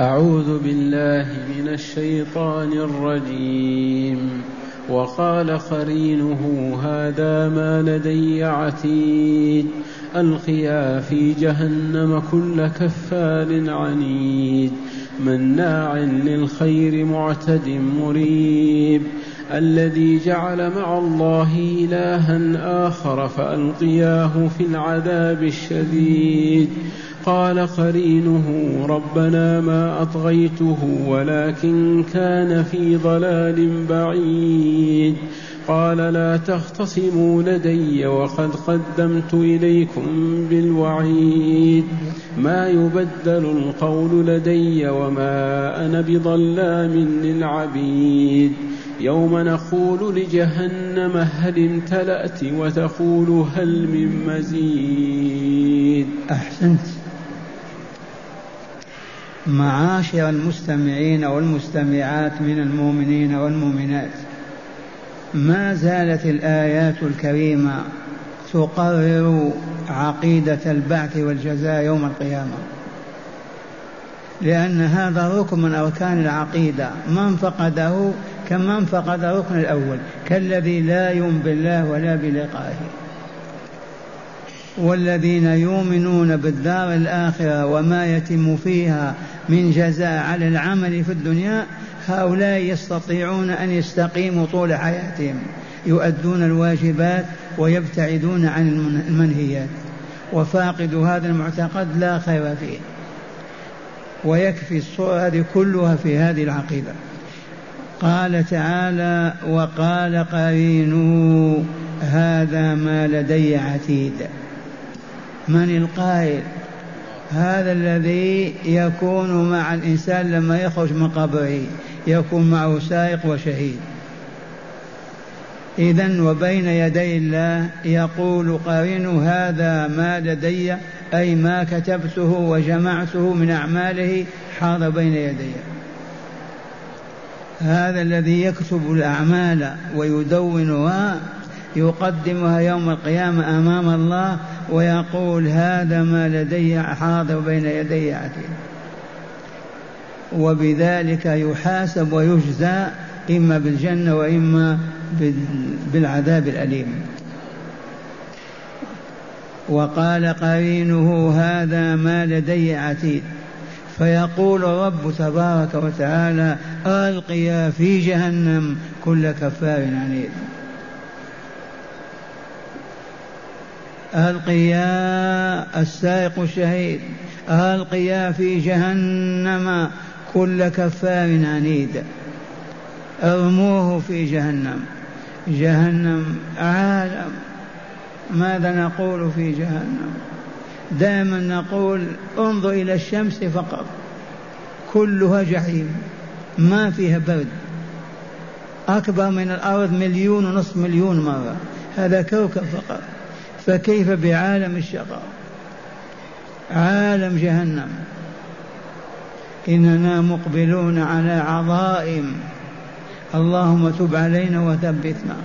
أعوذ بالله من الشيطان الرجيم. وقال قرينه هذا ما لدي عتيد. ألقيا في جهنم كل كفار عنيد. مناع للخير معتد مريب. الذي جعل مع الله إلها آخر فألقياه في العذاب الشديد. قال قرينه ربنا ما أطغيته ولكن كان في ضلال بعيد. قال لا تختصموا لدي وقد قدمت إليكم بالوعيد. ما يبدل القول لدي وما أنا بظلام للعبيد. يوم نقول لجهنم هل امتلأت وتقول هل من مزيد؟ أحسنت. معاشر المستمعين والمستمعات من المؤمنين والمؤمنات ما زالت الآيات الكريمة تقرر عقيدة البعث والجزاء يوم القيامة؟ لأن هذا ركن من أركان العقيدة. من فقده كمن فقد الركن الأول كالذي لا يؤمن بالله ولا بلقائه. والذين يؤمنون بالدار الآخرة وما يتم فيها من جزاء على العمل في الدنيا هؤلاء يستطيعون أن يستقيموا طول حياتهم يؤدون الواجبات ويبتعدون عن المنهيات. وفاقد هذا المعتقد لا خير فيه ويكفي الصورة هذه كلها في هذه العقيدة. قال تعالى وقال قرينه هذا ما لدي عتيد. من القائل؟ هذا الذي يكون مع الإنسان لما يخرج من قبره يكون معه سائق وشهيد. إذا وبين يدي الله يقول قرين هذا ما لدي أي ما كتبته وجمعته من أعماله حاضر بين يدي. هذا الذي يكتب الأعمال ويدونها يقدمها يوم القيامة أمام الله ويقول هذا ما لدي حاضر بين يدي عتيد وبذلك يحاسب ويجزى إما بالجنة وإما بالعذاب الأليم. وقال قرينه هذا ما لدي عتيد فيقول الرب تبارك وتعالى القيا في جهنم كل كفار عنيد. القيا السائق الشهيد. القيا في جهنم كل كفار عنيد. أرموه في جهنم. جهنم عالم. ماذا نقول في جهنم؟ دائما نقول انظر إلى الشمس فقط. كلها جحيم. ما فيها برد. أكبر من الأرض مليون ونصف مليون مرة. هذا كوكب فقط. فكيف بعالم الشقاء؟ عالم جهنم. إننا مقبلون على عظائم. اللهم تب علينا وثبتنا.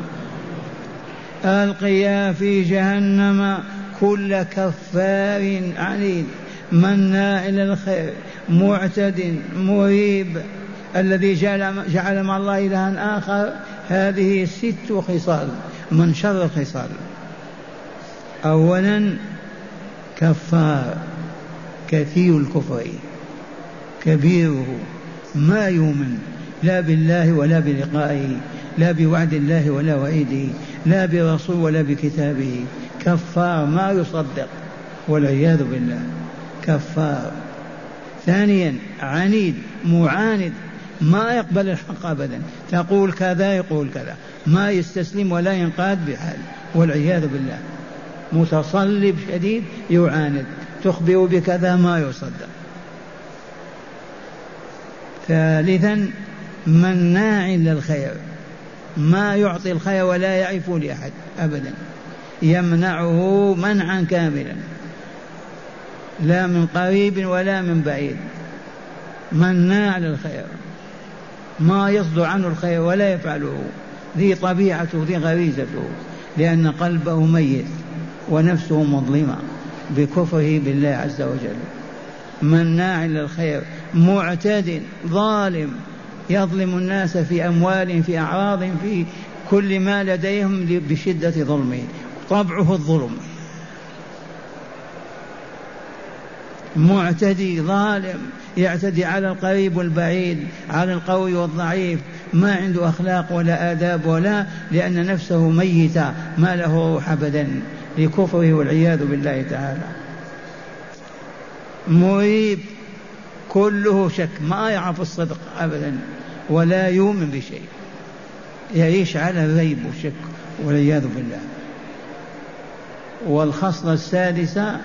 ألقيا في جهنم كل كفار عنيد. مناع إلى الخير. معتد مريب. الذي جعل, جعل مع الله إلها آخر هذه ست خصال من شر الخصال. اولا كفار كثير الكفر كبيره ما يؤمن لا بالله ولا بلقائه لا بوعد الله ولا وعيده لا برسول ولا بكتابه. كفار ما يصدق والعياذ بالله. كفار. ثانيا عنيد معاند ما يقبل الحق ابدا. تقول كذا يقول كذا. ما يستسلم ولا ينقاد بحال. والعياذ بالله. متصلب شديد يعاند. تخبر بكذا ما يصدق. ثالثا مناع للخير. ما يعطي الخير ولا يعرف لأحد أبدا. يمنعه منعا كاملا. لا من قريب ولا من بعيد. مناع للخير. ما يصدر عنه الخير ولا يفعله. ذي طبيعته ذي غريزته. لأن قلبه ميت ونفسه مظلمة بكفره بالله عز وجل. مناع للخير معتد ظالم يظلم الناس في أموالهم في أعراضهم في كل ما لديهم بشدة ظلمه. طبعه الظلم. معتدي ظالم يعتدي على القريب والبعيد على القوي والضعيف. ما عنده أخلاق ولا آداب ولا لأن نفسه ميتة ما له روح أبدا. لكفره والعياذ بالله تعالى. مريب كله شك ما يعرف الصدق أبدا ولا يؤمن بشيء. يعيش على الريب والشك والعياذ بالله. والخصلة السادسة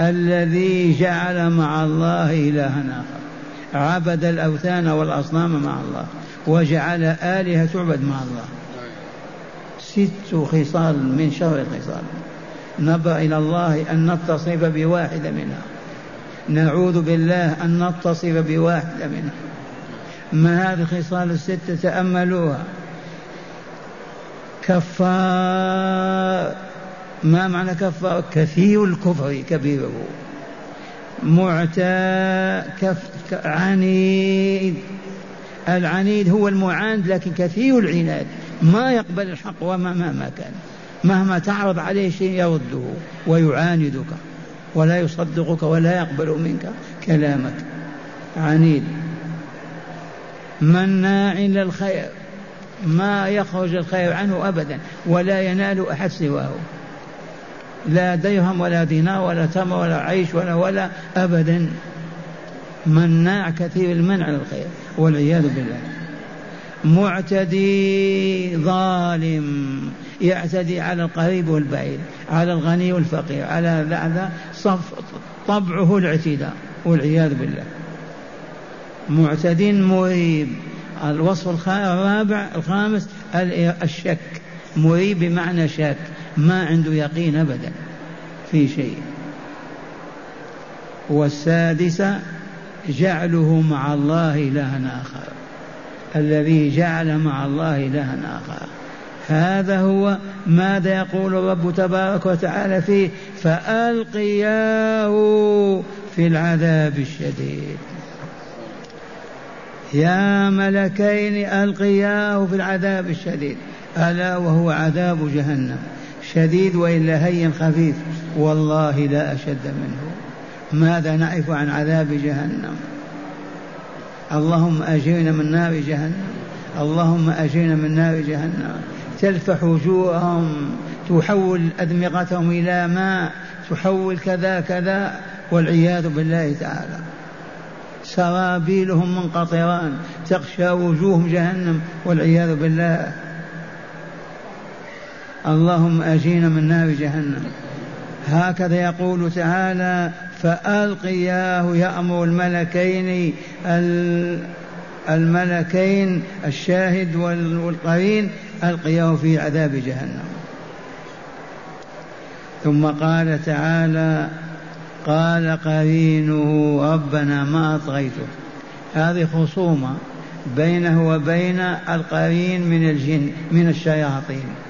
الذي جعل مع الله إلها آخر. عبد الأوثان والأصنام مع الله وجعل آلهة تعبد مع الله. ست خصال من شر الخصال نبى إلى الله أن نتصف بواحدة منها. نعوذ بالله أن نتصف بواحدة منها. ما هذه الخصال الستة؟ تأملوها. كفار. ما معنى كفار كثير الكفر كبيره. معتى كف عنيد. العنيد هو المعاند لكن كثير العناد. ما يقبل الحق وما مهما كان. مهما تعرض عليه شيء يرده ويعاندك ولا يصدقك ولا يقبل منك كلامك. عنيد. مناع للخير. ما يخرج الخير عنه ابدا ولا ينال أحد سواه. لا درهم ولا دينار ولا تمر ولا عيش ولا ولا ابدا. مناع كثير المنع للخير والعياذ بالله. معتدي ظالم يعتدي على القريب والبعيد على الغني والفقير على هذا صف طبعه الاعتداء والعياذ بالله. معتد مريب. الوصف الرابع الخامس الشك. مريب بمعنى شاك ما عنده يقين ابدا في شيء. والسادسه جعله مع الله إلها آخر. الذي جعل مع الله إلها آخر. هذا هو ماذا يقول الرب تبارك وتعالى فيه؟ فألقياه في العذاب الشديد. يا ملكين ألقياه في العذاب الشديد. ألا وهو عذاب جهنم. شديد وإلا هين خفيف. والله لا أشد منه. ماذا نعرف عن عذاب جهنم؟ اللهم أجرنا من نار جهنم. اللهم أجرنا من نار جهنم. تلفح وجوههم تحول أدمغتهم إلى ماء تحول كذا كذا. والعياذ بالله تعالى. سرابيلهم من قطران وجوههم جهنم. والعياذ بالله. اللهم أجينا من نار جهنم. هكذا يقول تعالى فألقياه يأمر الملكين الملكين الشاهد والقرين ألقياه في عذاب جهنم. ثم قال تعالى قال قرينه ربنا ما أطغيته. هذه خصومة بينه وبين القرين من الجن من الشياطين.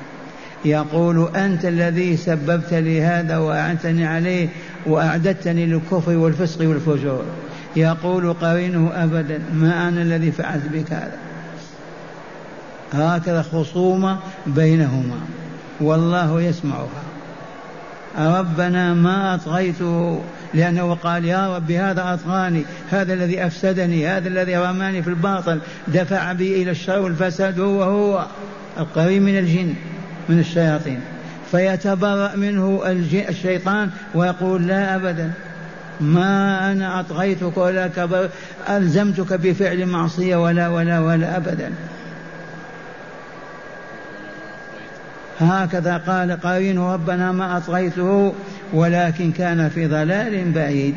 يقول أنت الذي سببت لي هذا وأعنتني عليه وأعددتني للكفر والفسق والفجور. يقول قرينه أبدا ما أنا الذي فعلت بك هذا؟ هكذا خصومة بينهما. والله يسمعها. ربنا ما أطغيته لأنه قال يا رب هذا أطغاني هذا الذي أفسدني هذا الذي رماني في الباطل دفع بي إلى الشر والفساد هو هو القريب من الجن. من الشياطين فيتبرأ منه الشيطان ويقول لا أبدا ما أنا أطغيتك ولا كبر ألزمتك بفعل معصية ولا ولا ولا أبدا. هكذا قال قارين ربنا ما أطغيته ولكن كان في ضلال بعيد.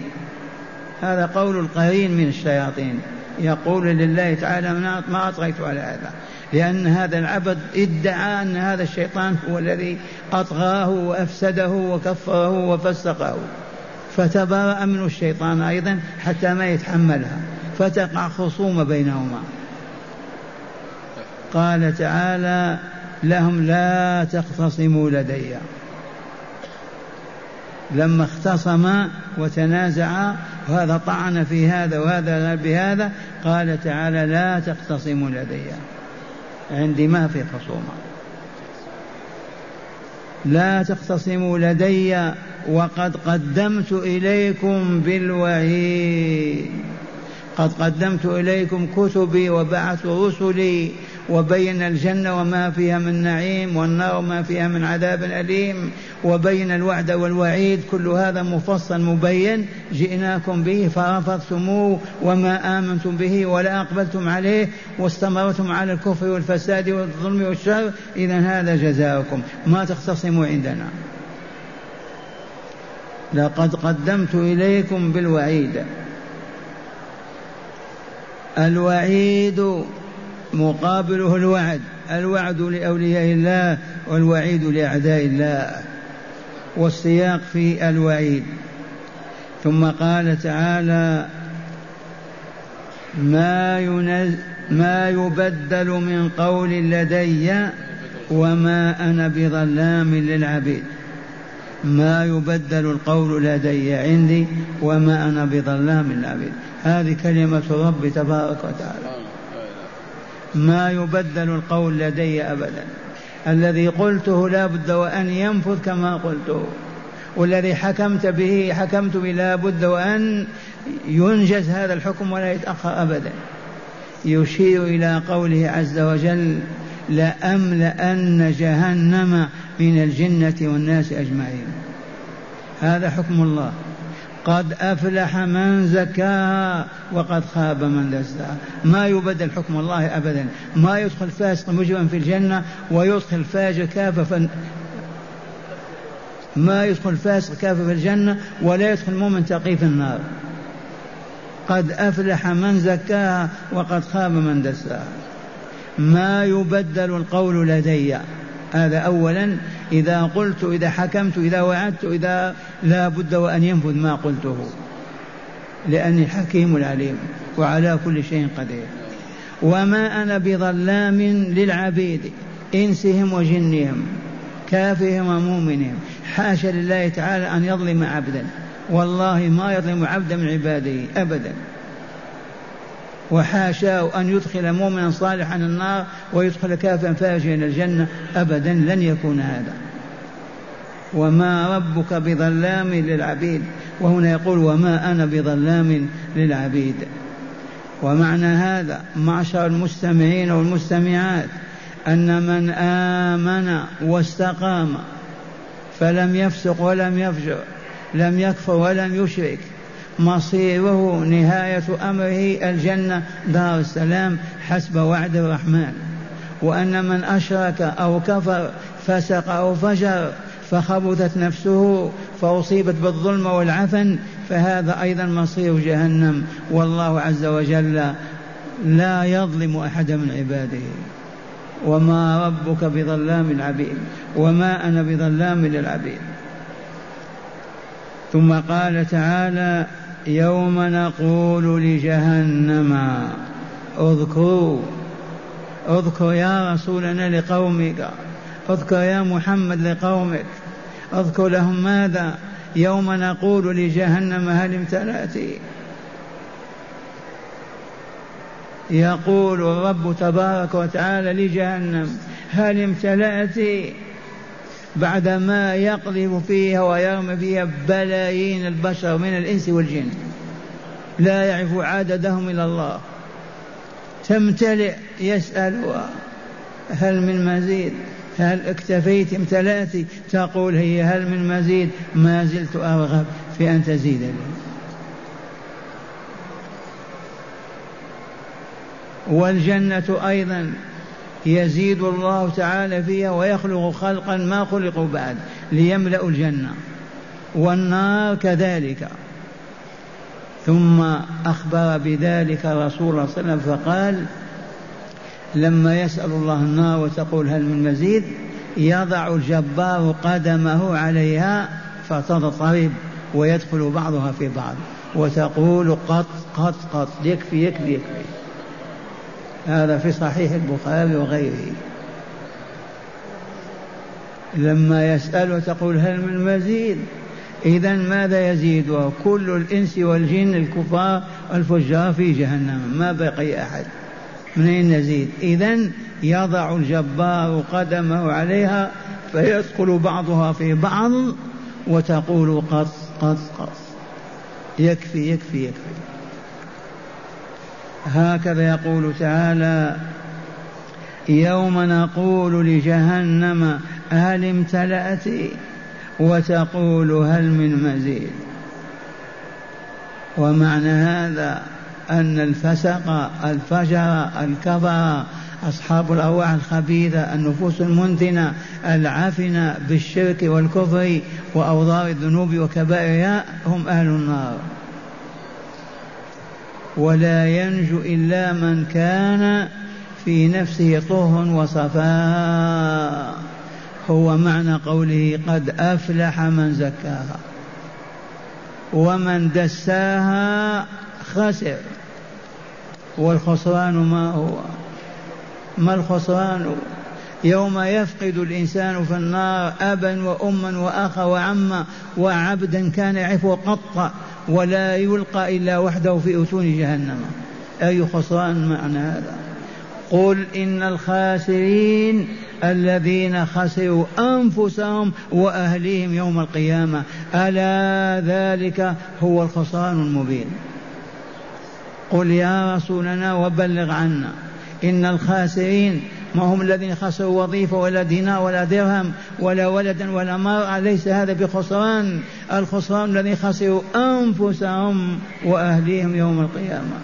هذا قول القرين من الشياطين يقول لله تعالى ما أطغيت على هذا. لأن هذا العبد ادعى أن هذا الشيطان هو الذي أطغاه وأفسده وكفره وفسقه. فتبرأ منه الشيطان أيضا حتى ما يتحملها فتقع خصومة بينهما. قال تعالى لهم لا تختصموا لدي. لما اختصما وتنازعا وهذا طعن في هذا وهذا بهذا قال تعالى لا تختصموا لدي. عندي ما في خصومة. لا تختصموا لدي وقد قدمت إليكم بالوعيد. قد قدمت إليكم كتبي وبعثت رسلي وبين الجنة وما فيها من نعيم والنار وما فيها من عذاب أليم وبين الوعد والوعيد. كل هذا مفصل مبين جئناكم به فرفضتموه وما آمنتم به ولا أقبلتم عليه واستمرتم على الكفر والفساد والظلم والشر. إذا هذا جزاؤكم. ما تختصموا عندنا. لقد قدمت إليكم بالوعيد. الوعيد مقابله الوعد الوعد لأولياء الله والوعيد لأعداء الله والسياق في الوعيد. ثم قال تعالى ما ينز ما يبدل من قول لدي وما أنا بظلام للعبيد. ما يبدل القول لدي عندي وما أنا بظلام للعبيد. هذه كلمة رب تبارك وتعالى. ما يبدل القول لدي أبدا. الذي قلته لا بد وأن ينفذ كما قلته. والذي حكمت به حكمت به لا بد وأن ينجز هذا الحكم ولا يتأخر أبدا. يشير إلى قوله عز وجل لأملأن جهنم من الجنة والناس أجمعين. هذا حكم الله. قد أفلح من زكاها وقد خاب من دساها ما يبدل حكم الله أبدا. ما يدخل فاسق مجرم في الجنة ويدخل فاجر كافر ما يدخل فاسق كافر في الجنة ولا يدخل مؤمن تقي في النار. قد أفلح من زكاها وقد خاب من دساها ما يبدل القول لدي. هذا أولا. إذا قلت إذا حكمت إذا وعدت إذا لا بد وأن ينفذ ما قلته. لأني حكيم العليم وعلى كل شيء قدير. وما أنا بظلام للعبيد إنسهم وجنهم كافرهم ومؤمنهم. حاشا لله تعالى أن يظلم عبدا. والله ما يظلم عبدا من عباده أبدا. وحاشاه أن يدخل مؤمنا صالحا النار ويدخل كافرا فاجرا الجنة. أبدا لن يكون هذا. وما ربك بظلام للعبيد. وهنا يقول وما أنا بظلام للعبيد. ومعنى هذا معشر المستمعين والمستمعات أن من آمن واستقام فلم يفسق ولم يفجر لم يكفر ولم يشرك مصيره نهاية أمره الجنة. دار السلام. حسب وعد الرحمن. وأن من أشرك أو كفر فسق أو فجر فخبثت نفسه فأصيبت بالظلم والعفن فهذا أيضا مصير جهنم. والله عز وجل لا يظلم أحد من عباده. وما ربك بظلام العبيد. وما أنا بظلام للعبيد. ثم قال تعالى يوم نقول لجهنم اذكروا اذكر يا رسولنا لقومك اذكر يا محمد لقومك اذكر لهم ماذا؟ يوم نقول لجهنم هل امتلأت؟ يقول الرب تبارك وتعالى لجهنم هل امتلأت؟ بعدما يقذف فيها ويرمي فيها بلايين البشر من الإنس والجن. لا يعرف عددهم إلا الله. تمتلئ يسألها هل من مزيد؟ هل اكتفيت امتلأت تقول هي هل من مزيد؟ ما زلت أرغب في أن تزيد لي. والجنة أيضا يزيد الله تعالى فيها ويخلق خلقا ما خلقوا بعد ليملأوا الجنة والنار كذلك. ثم أخبر بذلك رسول الله صلى الله عليه وسلم فقال لما يسأل الله النار وتقول هل من مزيد يضع الجبار قدمه عليها فتضطرب ويدخل بعضها في بعض وتقول قط قط قط يكفي يكفي يكفي. هذا في صحيح البخاري وغيره. لما يسأل وتقول هل من مزيد؟ إذا ماذا يزيدها كل الإنس والجن الكفار الفجار في جهنم ما بقي أحد. منين نزيد؟ إذا يضع الجبار قدمه عليها فيدخل بعضها في بعض وتقول قص قص قص. يكفي يكفي يكفي. هكذا يقول تعالى يوم نقول لجهنم هل امتلأت وتقول هل من مزيد. ومعنى هذا أن الفسق الفجر الكفر أصحاب الأرواح الخبيثة النفوس المنتنة العافنة بالشرك والكفر وأوضار الذنوب وكبائرها هم أهل النار. ولا ينجو إلا من كان في نفسه طهر وصفاء. هو معنى قوله قد أفلح من زكاها. ومن دساها خسر. والخسران ما هو؟ ما الخسران؟ يوم يفقد الإنسان في النار أبا وأما وأخا وعما وعبدا كان يعرفه قط. ولا يلقى إلا وحده في أتون جهنم. أي خسران معنى هذا؟ قل إن الخاسرين الذين خسروا أنفسهم وأهليهم يوم القيامة. ألا ذلك هو الخسران المبين. قل يا رسولنا وبلغ عنا إن الخاسرين ما هم الذين خسروا وظيفة ولا دينار ولا درهم ولا ولدا ولا مرأة ليس هذا بخسران؟ الخسران الذي خسروا أنفسهم وأهليهم يوم القيامة.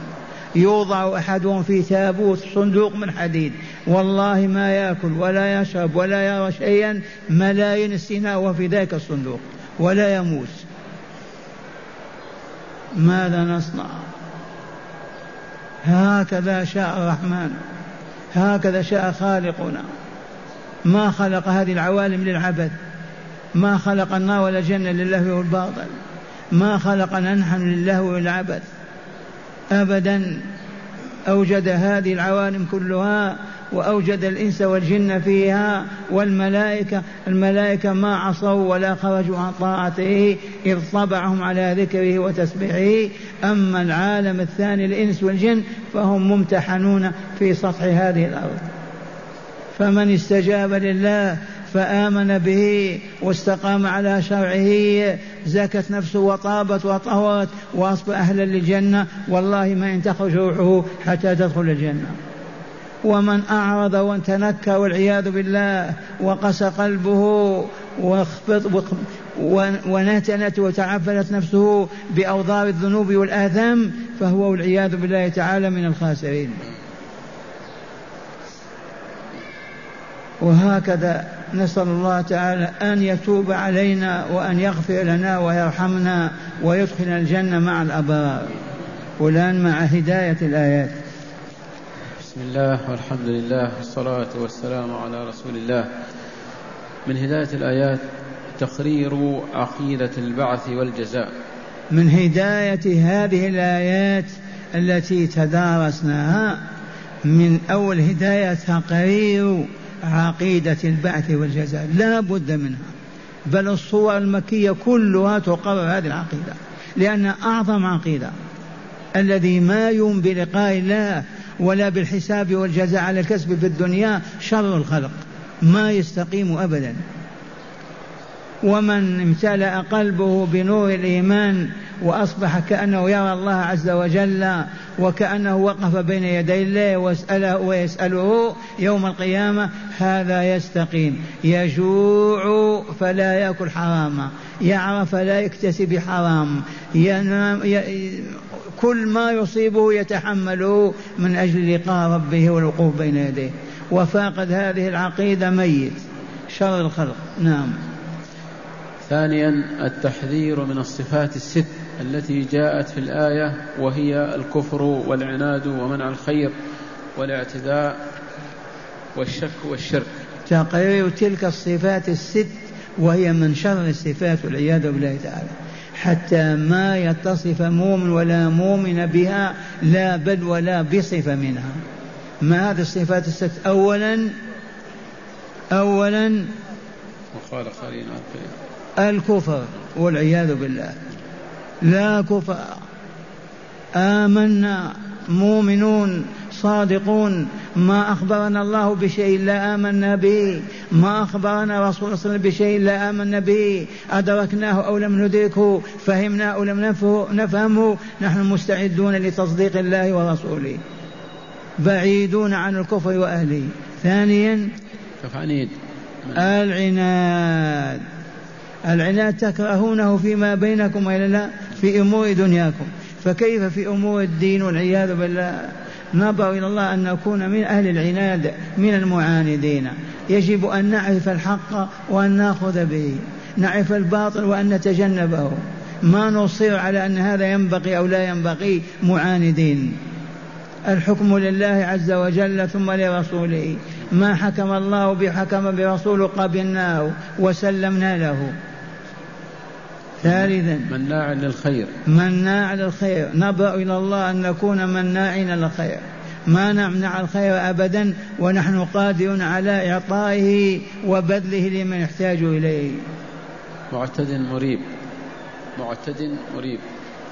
يوضع أحدهم في تابوت صندوق من حديد. والله ما يأكل ولا يشرب ولا يرى شيئا ملايين السنين وهو في ذلك الصندوق ولا يموت. ماذا نصنع؟ هكذا شاء الرحمن. هكذا شاء خالقنا. ما خلق هذه العوالم للعبث ما خلق النار ولا الجنة للهو والباطل. ما خلقنا نحن للهو والعبث أبدا أوجد هذه العوالم كلها وأوجد الإنس والجن فيها والملائكة الملائكة ما عصوا ولا خرجوا عن طاعته إذ طبعهم على ذكره وتسبيحه. أما العالم الثاني الإنس والجن فهم ممتحنون في سطح هذه الأرض. فمن استجاب لله فآمن به واستقام على شرعه زكت نفسه وطابت وطهرت وأصبح أهلا للجنة. والله ما إن تخرج روحه حتى تدخل الجنة. ومن أعرض وتنكى والعياذ بالله وقسى قلبه ونتنت وتعفلت نفسه بأوضار الذنوب والآثام فهو والعياذ بالله تعالى من الخاسرين. وهكذا نسأل الله تعالى أن يتوب علينا وأن يغفر لنا ويرحمنا ويدخلنا الجنة مع الأبرار. والآن مع هداية الآيات. بسم الله والحمد لله والصلاة والسلام على رسول الله. من هداية الآيات تقرير عقيدة البعث والجزاء. من هداية هذه الآيات التي تدارسناها من أول هداية تقرير عقيدة البعث والجزاء. لا بد منها. بل الصور المكية كلها تقرر هذه العقيدة. لأن أعظم عقيدة الذي ما يوم بلقاء الله ولا بالحساب والجزاء على الكسب في الدنيا شر الخلق ما يستقيم أبدا. ومن امتلأ قلبه بنور الإيمان وأصبح كأنه يرى الله عز وجل وكأنه وقف بين يدي الله ويسأله ويسأله يوم القيامة هذا يستقيم. يجوع فلا يأكل حراما يعرف فلا يكتسب حرام ينام كل ما يصيبه يتحمله من أجل لقاء ربه والوقوف بين يديه. وفاقد هذه العقيدة ميت. شر الخلق. نعم. ثانيا التحذير من الصفات الست التي جاءت في الآية وهي الكفر والعناد ومنع الخير والاعتداء والشك والشرك. تقرير تلك الصفات الست وهي من شر الصفات والعياذ بالله تعالى. حتى ما يتصف مؤمن ولا مؤمن بها لا بل ولا بصفة منها. ما هذه الصفات الست؟ أولا أولا وقال خليل الكفر والعياذ بالله. لا كفر. آمنا مؤمنون صادقون. ما أخبرنا الله بشيء لا آمنا به. ما أخبرنا رسول الله صلى الله عليه وسلم بشيء لا آمنا به. أدركناه أو لم ندركه؟ فهمناه أو لم نفهمه. نحن مستعدون لتصديق الله ورسوله. بعيدون عن الكفر وأهله. ثانيا العناد. العناد تكرهونه فيما بينكم إلى لا؟ في أمور دنياكم. فكيف في أمور الدين والعياذ بالله؟ نبغى إلى الله أن نكون من أهل العناد من المعاندين. يجب أن نعرف الحق وأن نأخذ به نعرف الباطل وأن نتجنبه. ما نصر على أن هذا ينبغي أو لا ينبغي معاندين. الحكم لله عز وجل ثم لرسوله. ما حكم الله بحكم برسوله قبلناه وسلمنا له. ثالثا. مناع للخير. مناع للخير. نبرأ إلى الله أن نكون مناعين للخير. ما نمنع الخير أبدا ونحن قادرون على إعطائه وبذله لمن يحتاج إليه. معتد مريب. معتد مريب.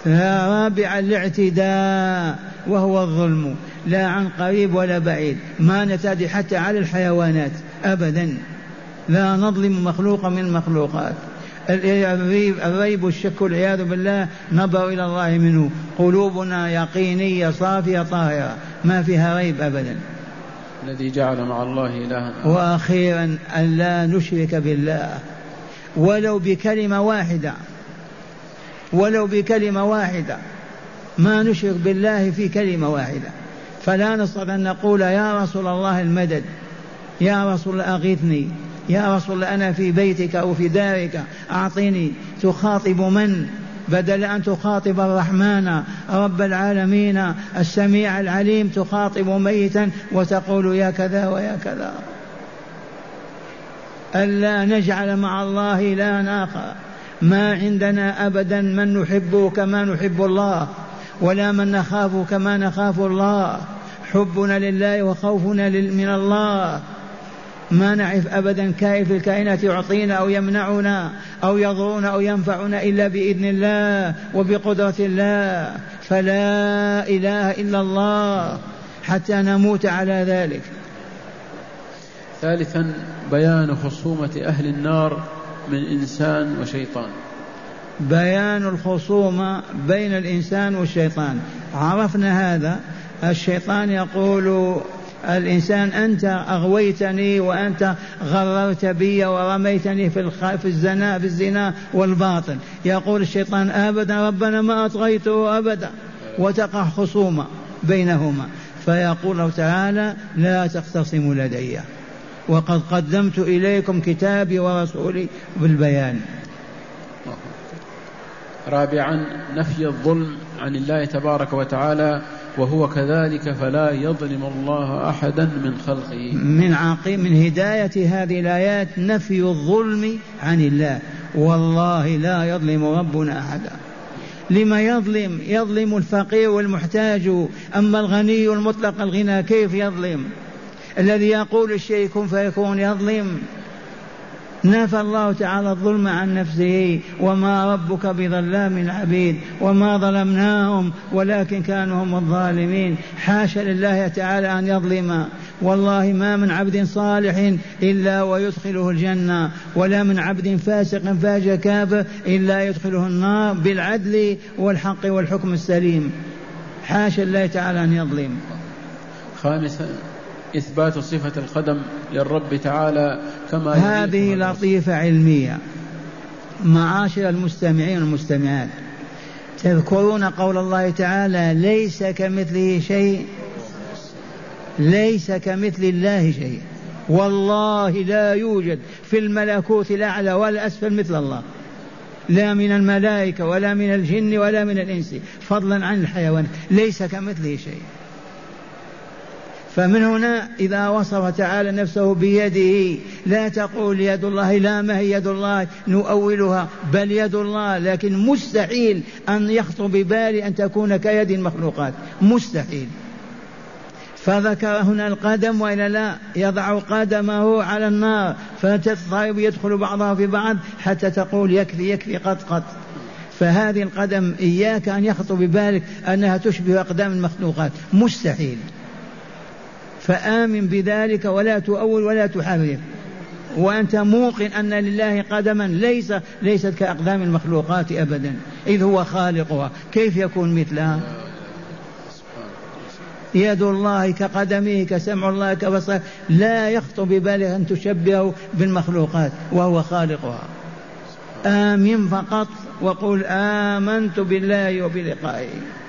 رابعا الاعتداء وهو الظلم. لا عن قريب ولا بعيد. ما نتعدي حتى على الحيوانات. أبدا. لا نظلم مخلوقا من المخلوقات الريب, الريب والشك والعياذ بالله نظر إلى الله منه. قلوبنا يقينية صافية طاهرة. ما فيها ريب أبدا. الذي جعل مع الله إلها. وأخيرا أن لا نشرك بالله. ولو بكلمة واحدة. ولو بكلمة واحدة. ما نشرك بالله في كلمة واحدة. فلا نستطيع أن نقول يا رسول الله المدد. يا رسول الله أغثني يا رسول الله أنا في بيتك أو في دارك أعطني. تخاطب من؟ بدل أن تخاطب الرحمن رب العالمين السميع العليم تخاطب ميتا وتقول يا كذا ويا كذا. ألا نجعل مع الله إلها آخر. ما عندنا أبدا من نحبه كما نحب الله ولا من نخافه كما نخاف الله. حبنا لله وخوفنا من الله. ما نعرف ابدا كائف الكائنات يعطينا أو يمنعنا أو يضرنا أو ينفعنا إلا بإذن الله وبقدرة الله. فلا إله إلا الله حتى نموت على ذلك. ثالثا بيان خصومة أهل النار من إنسان وشيطان. بيان الخصومة بين الإنسان والشيطان. عرفنا هذا. الشيطان يقول الإنسان أنت أغويتني وأنت غررت بي ورميتني في في الزنا في الزنا والباطل. يقول الشيطان أبدا ربنا ما أطغيته أبدا. وتقع خصومة بينهما. فيقول الله تعالى لا تختصموا لدي. وقد قدمت إليكم كتابي ورسولي بالبيان. رابعا نفي الظلم عن الله تبارك وتعالى وهو كذلك فلا يظلم الله أحدا من خلقه. من عقيم من هداية هذه الآيات نفي الظلم عن الله. والله لا يظلم ربنا أحدا. لما يظلم؟ يظلم الفقير والمحتاج. أما الغني المطلق الغنى كيف يظلم؟ الذي يقول الشيء كن فيكون يظلم. نفى الله تعالى الظلم عن نفسه وما ربك بظلام العبيد وما ظلمناهم ولكن كانوا هم الظالمين. حاشا لله تعالى أن يظلم. والله ما من عبد صالح إلا ويدخله الجنة ولا من عبد فاسق فاجر كافر إلا يدخله النار بالعدل والحق والحكم السليم. حاشا الله تعالى أن يظلم. خامسا. إثبات صفة القدم للرب تعالى كما هذه لطيفة علمية. معاشر المستمعين والمستمعات تذكرون قول الله تعالى ليس كمثله شيء ليس كمثل الله شيء. والله لا يوجد في الملكوت الأعلى ولا أسفل مثل الله. لا من الملائكة ولا من الجن ولا من الإنس فضلا عن الحيوان ليس كمثله شيء. فمن هنا إذا وصف تعالى نفسه بيده لا تقول يد الله لا ما هي يد الله؟ نؤولها بل يد الله لكن مستحيل أن يخطر ببالي أن تكون كيد المخلوقات مستحيل. فذكر هنا القدم وإلا لا يضع قدمه على النار فتضطرب يدخل بعضها في بعض حتى تقول يكفي يكفي قد قد فهذه القدم إياك أن يخطر ببالك أنها تشبه أقدام المخلوقات. مستحيل. فآمن بذلك ولا تؤول ولا تحرف وأنت موقن أن لله قدما ليس ليست كأقدام المخلوقات أبدا. إذ هو خالقها. كيف يكون مثلها؟ يد الله كقدمه كسمع الله كبصره. لا يخطر ببالك أن تشبهه بالمخلوقات وهو خالقها. آمن فقط وقل آمنت بالله وبلقائه.